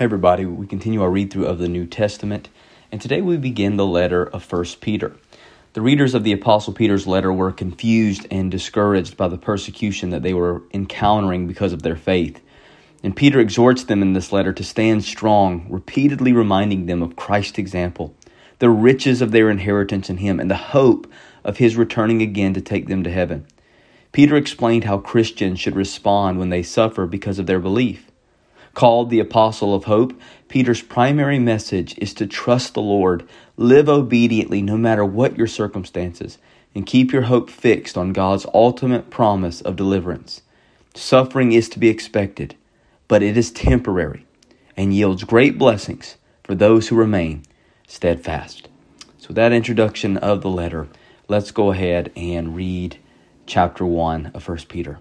Hey everybody, we continue our read through of the New Testament, and today we begin the letter of 1 Peter. The readers of the Apostle Peter's letter were confused and discouraged by the persecution that they were encountering because of their faith. And Peter exhorts them in this letter to stand strong, repeatedly reminding them of Christ's example, the riches of their inheritance in Him, and the hope of His returning again to take them to heaven. Peter explained how Christians should respond when they suffer because of their belief. Called the Apostle of Hope, Peter's primary message is to trust the Lord, live obediently no matter what your circumstances, and keep your hope fixed on God's ultimate promise of deliverance. Suffering is to be expected, but it is temporary and yields great blessings for those who remain steadfast. So, with that introduction of the letter, let's go ahead and read chapter 1 of 1 Peter.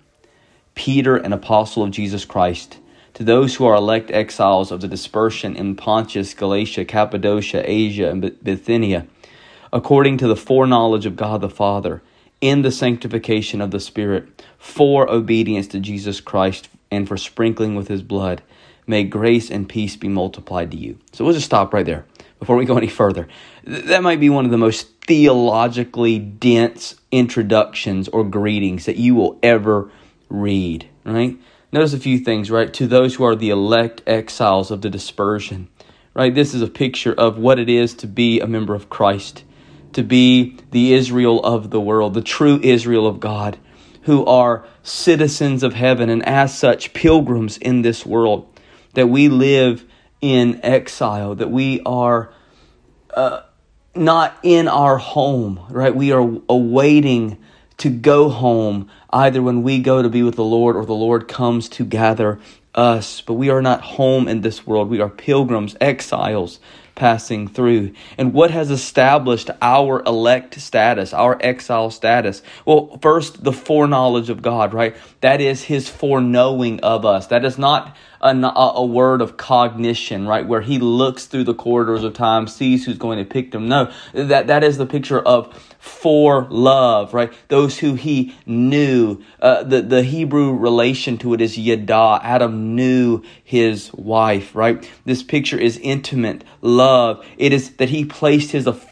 Peter, an apostle of Jesus Christ, to those who are elect exiles of the dispersion in Pontus, Galatia, Cappadocia, Asia, and Bithynia, according to the foreknowledge of God the Father, in the sanctification of the Spirit, for obedience to Jesus Christ and for sprinkling with his blood, may grace and peace be multiplied to you. So we'll just stop right there before we go any further. That might be one of the most theologically dense introductions or greetings that you will ever read, right? Notice a few things, right? To those who are the elect exiles of the dispersion, right? This is a picture of what it is to be a member of Christ, to be the Israel of the world, the true Israel of God, who are citizens of heaven and as such pilgrims in this world, that we live in exile, that we are uh, not in our home, right? We are awaiting to go home, either when we go to be with the Lord or the Lord comes to gather us. But we are not home in this world. We are pilgrims, exiles passing through. And what has established our elect status, our exile status? Well, first, the foreknowledge of God, right? That is His foreknowing of us. That is not a, a, word of cognition, right? Where he looks through the corridors of time, sees who's going to pick them. No, that, that is the picture of for love, right? Those who he knew. Uh, the, the Hebrew relation to it is yada. Adam knew his wife, right? This picture is intimate love. It is that he placed his affection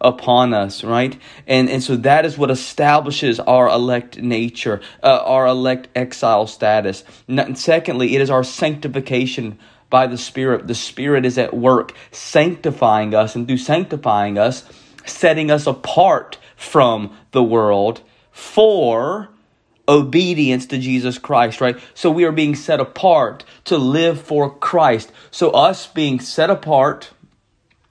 upon us, right? And, and so that is what establishes our elect nature, uh, our elect exile status. And secondly, it is our sanctification by the Spirit. The Spirit is at work sanctifying us, and through sanctifying us, setting us apart from the world for obedience to Jesus Christ, right? So we are being set apart to live for Christ. So us being set apart,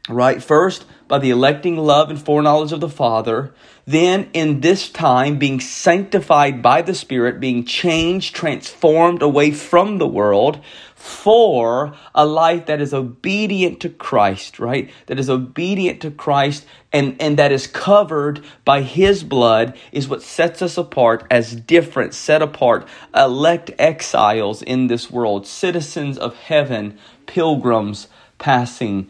right? First, by the electing love and foreknowledge of the Father, then in this time being sanctified by the Spirit, being changed, transformed away from the world for a life that is obedient to Christ, right? That is obedient to Christ and, and that is covered by His blood is what sets us apart as different, set apart, elect exiles in this world, citizens of heaven, pilgrims passing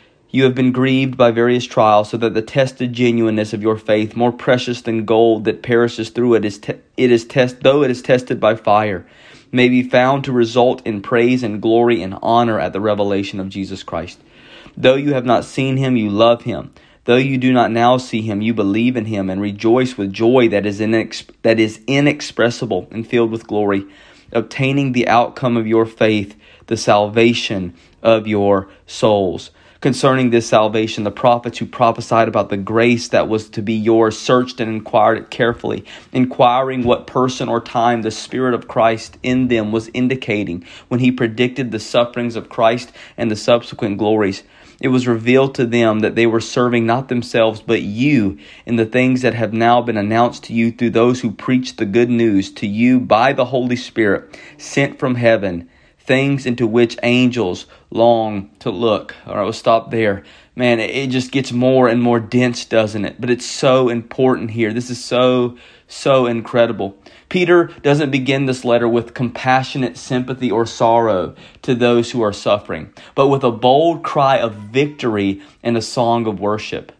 you have been grieved by various trials, so that the tested genuineness of your faith, more precious than gold that perishes through it, is te- it is test though it is tested by fire, may be found to result in praise and glory and honor at the revelation of Jesus Christ. Though you have not seen him, you love him. Though you do not now see him, you believe in him and rejoice with joy that is, inex- that is inexpressible and filled with glory, obtaining the outcome of your faith, the salvation of your souls concerning this salvation, the prophets who prophesied about the grace that was to be yours searched and inquired it carefully, inquiring what person or time the Spirit of Christ in them was indicating when he predicted the sufferings of Christ and the subsequent glories. It was revealed to them that they were serving not themselves but you in the things that have now been announced to you through those who preach the good news to you by the Holy Spirit sent from heaven things into which angels long to look. All right, we'll stop there. Man, it just gets more and more dense, doesn't it? But it's so important here. This is so, so incredible. Peter doesn't begin this letter with compassionate sympathy or sorrow to those who are suffering, but with a bold cry of victory and a song of worship.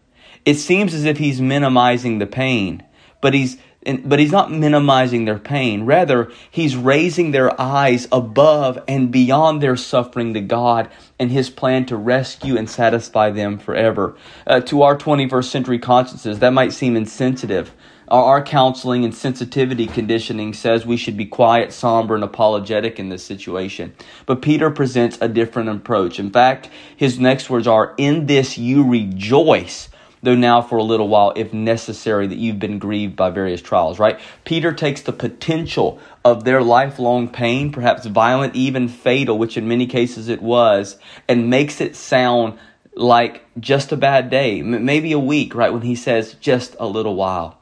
It seems as if he's minimizing the pain, but he's but he's not minimizing their pain. Rather, he's raising their eyes above and beyond their suffering to God and his plan to rescue and satisfy them forever. Uh, to our 21st century consciences, that might seem insensitive. Our, our counseling and sensitivity conditioning says we should be quiet, somber, and apologetic in this situation. But Peter presents a different approach. In fact, his next words are, In this you rejoice though now for a little while, if necessary, that you've been grieved by various trials, right? Peter takes the potential of their lifelong pain, perhaps violent, even fatal, which in many cases it was, and makes it sound like just a bad day, maybe a week, right? When he says just a little while.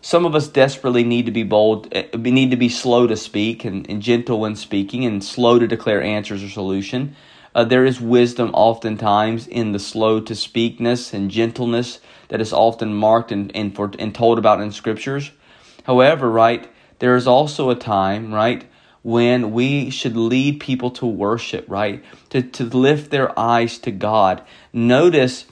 Some of us desperately need to be bold, eh, need to be slow to speak and, and gentle when speaking and slow to declare answers or solution. Uh, there is wisdom oftentimes in the slow to speakness and gentleness that is often marked and, and, for, and told about in scriptures. However, right, there is also a time, right, when we should lead people to worship, right, to, to lift their eyes to God. Notice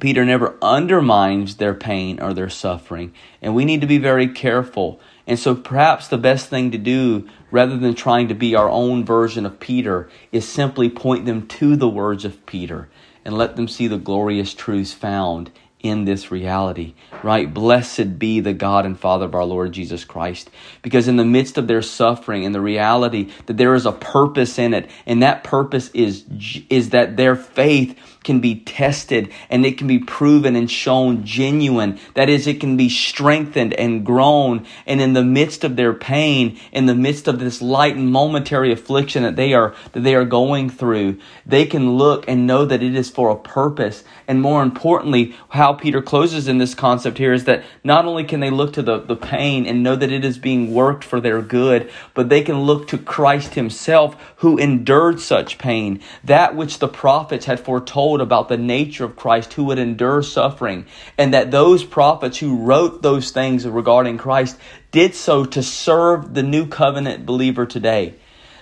Peter never undermines their pain or their suffering, and we need to be very careful. And so perhaps the best thing to do rather than trying to be our own version of Peter, is simply point them to the words of Peter and let them see the glorious truths found in this reality, right? Blessed be the God and Father of our Lord Jesus Christ. Because in the midst of their suffering and the reality that there is a purpose in it, and that purpose is, is that their faith can be tested and it can be proven and shown genuine. That is, it can be strengthened and grown. And in the midst of their pain, in the midst of this light and momentary affliction that they are, that they are going through, they can look and know that it is for a purpose. And more importantly, how Peter closes in this concept here is that not only can they look to the, the pain and know that it is being worked for their good, but they can look to Christ himself who endured such pain. That which the prophets had foretold about the nature of Christ who would endure suffering, and that those prophets who wrote those things regarding Christ did so to serve the new covenant believer today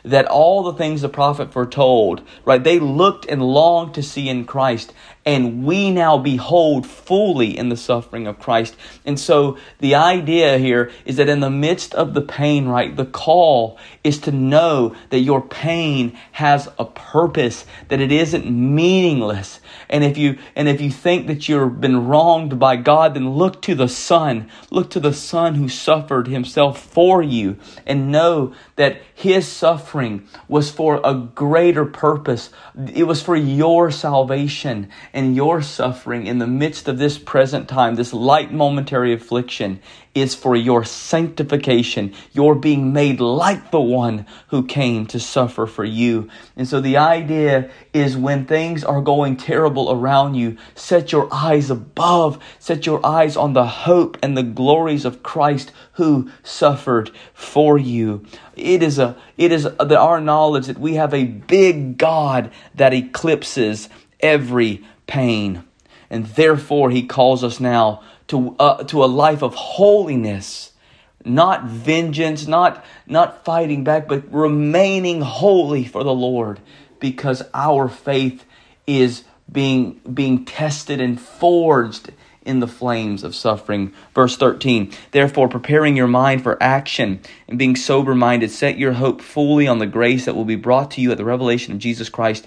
that all the things the prophet foretold, right, they looked and longed to see in Christ and we now behold fully in the suffering of Christ. And so the idea here is that in the midst of the pain, right, the call is to know that your pain has a purpose, that it isn't meaningless. And if you and if you think that you've been wronged by God, then look to the Son. Look to the Son who suffered himself for you and know that his suffering was for a greater purpose. It was for your salvation and your suffering in the midst of this present time, this light momentary affliction, is for your sanctification, your being made like the one who came to suffer for you. And so the idea is when things are going terrible around you, set your eyes above, set your eyes on the hope and the glories of Christ who suffered for you. It is a it is our knowledge that we have a big God that eclipses every pain. And therefore, he calls us now to, uh, to a life of holiness, not vengeance, not, not fighting back, but remaining holy for the Lord because our faith is being, being tested and forged in the flames of suffering. Verse 13, therefore, preparing your mind for action and being sober minded, set your hope fully on the grace that will be brought to you at the revelation of Jesus Christ.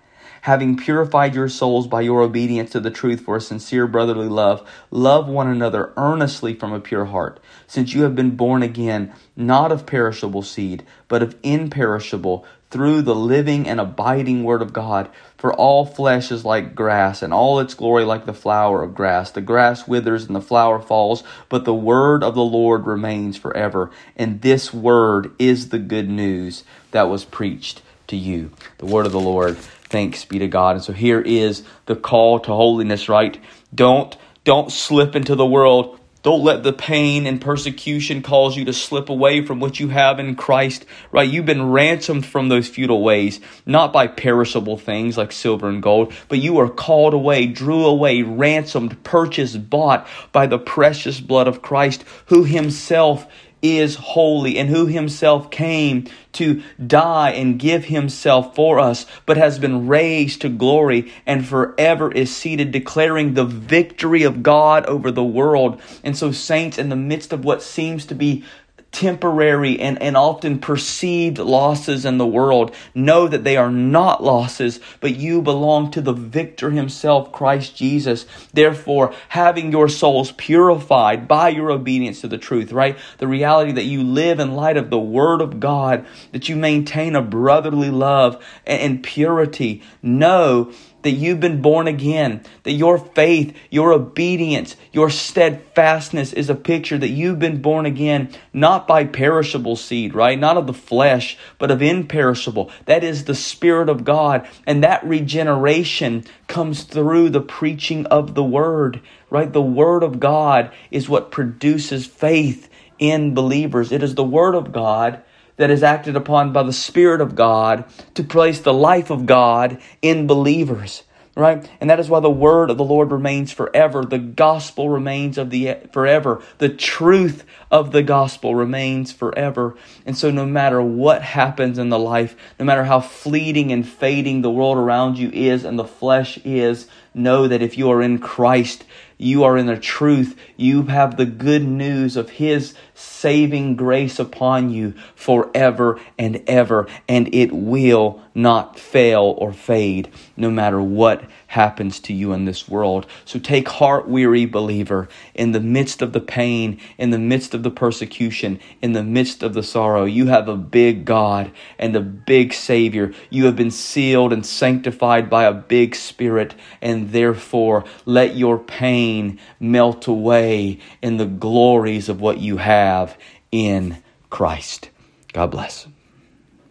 having purified your souls by your obedience to the truth for a sincere brotherly love, love one another earnestly from a pure heart, since you have been born again, not of perishable seed, but of imperishable, through the living and abiding Word of God. For all flesh is like grass, and all its glory like the flower of grass. The grass withers and the flower falls, but the Word of the Lord remains forever. And this Word is the good news that was preached to you. The Word of the Lord. Thanks be to God. And so here is the call to holiness, right? Don't don't slip into the world. Don't let the pain and persecution cause you to slip away from what you have in Christ, right? You've been ransomed from those futile ways, not by perishable things like silver and gold, but you are called away, drew away, ransomed, purchased, bought by the precious blood of Christ, who himself is holy and who himself came to die and give himself for us, but has been raised to glory and forever is seated, declaring the victory of God over the world. And so, saints, in the midst of what seems to be temporary and, and often perceived losses in the world. Know that they are not losses, but you belong to the victor himself, Christ Jesus. Therefore, having your souls purified by your obedience to the truth, right? The reality that you live in light of the Word of God, that you maintain a brotherly love and, and purity. Know that you've been born again, that your faith, your obedience, your steadfastness is a picture that you've been born again, not by perishable seed, right? Not of the flesh, but of imperishable. That is the Spirit of God. And that regeneration comes through the preaching of the Word, right? The Word of God is what produces faith in believers. It is the Word of God that is acted upon by the Spirit of God to place the life of God in believers. Right? And that is why the word of the Lord remains forever. The gospel remains of the forever. The truth of the gospel remains forever. And so no matter what happens in the life, no matter how fleeting and fading the world around you is and the flesh is, know that if you are in Christ, you are in the truth. You have the good news of His saving grace upon you forever and ever, and it will not fail or fade no matter what happens to you in this world. So take heart, weary believer, in the midst of the pain, in the midst of the persecution, in the midst of the sorrow. You have a big God and a big Savior. You have been sealed and sanctified by a big Spirit, and therefore let your pain melt away in the glories of what you have in Christ. God bless.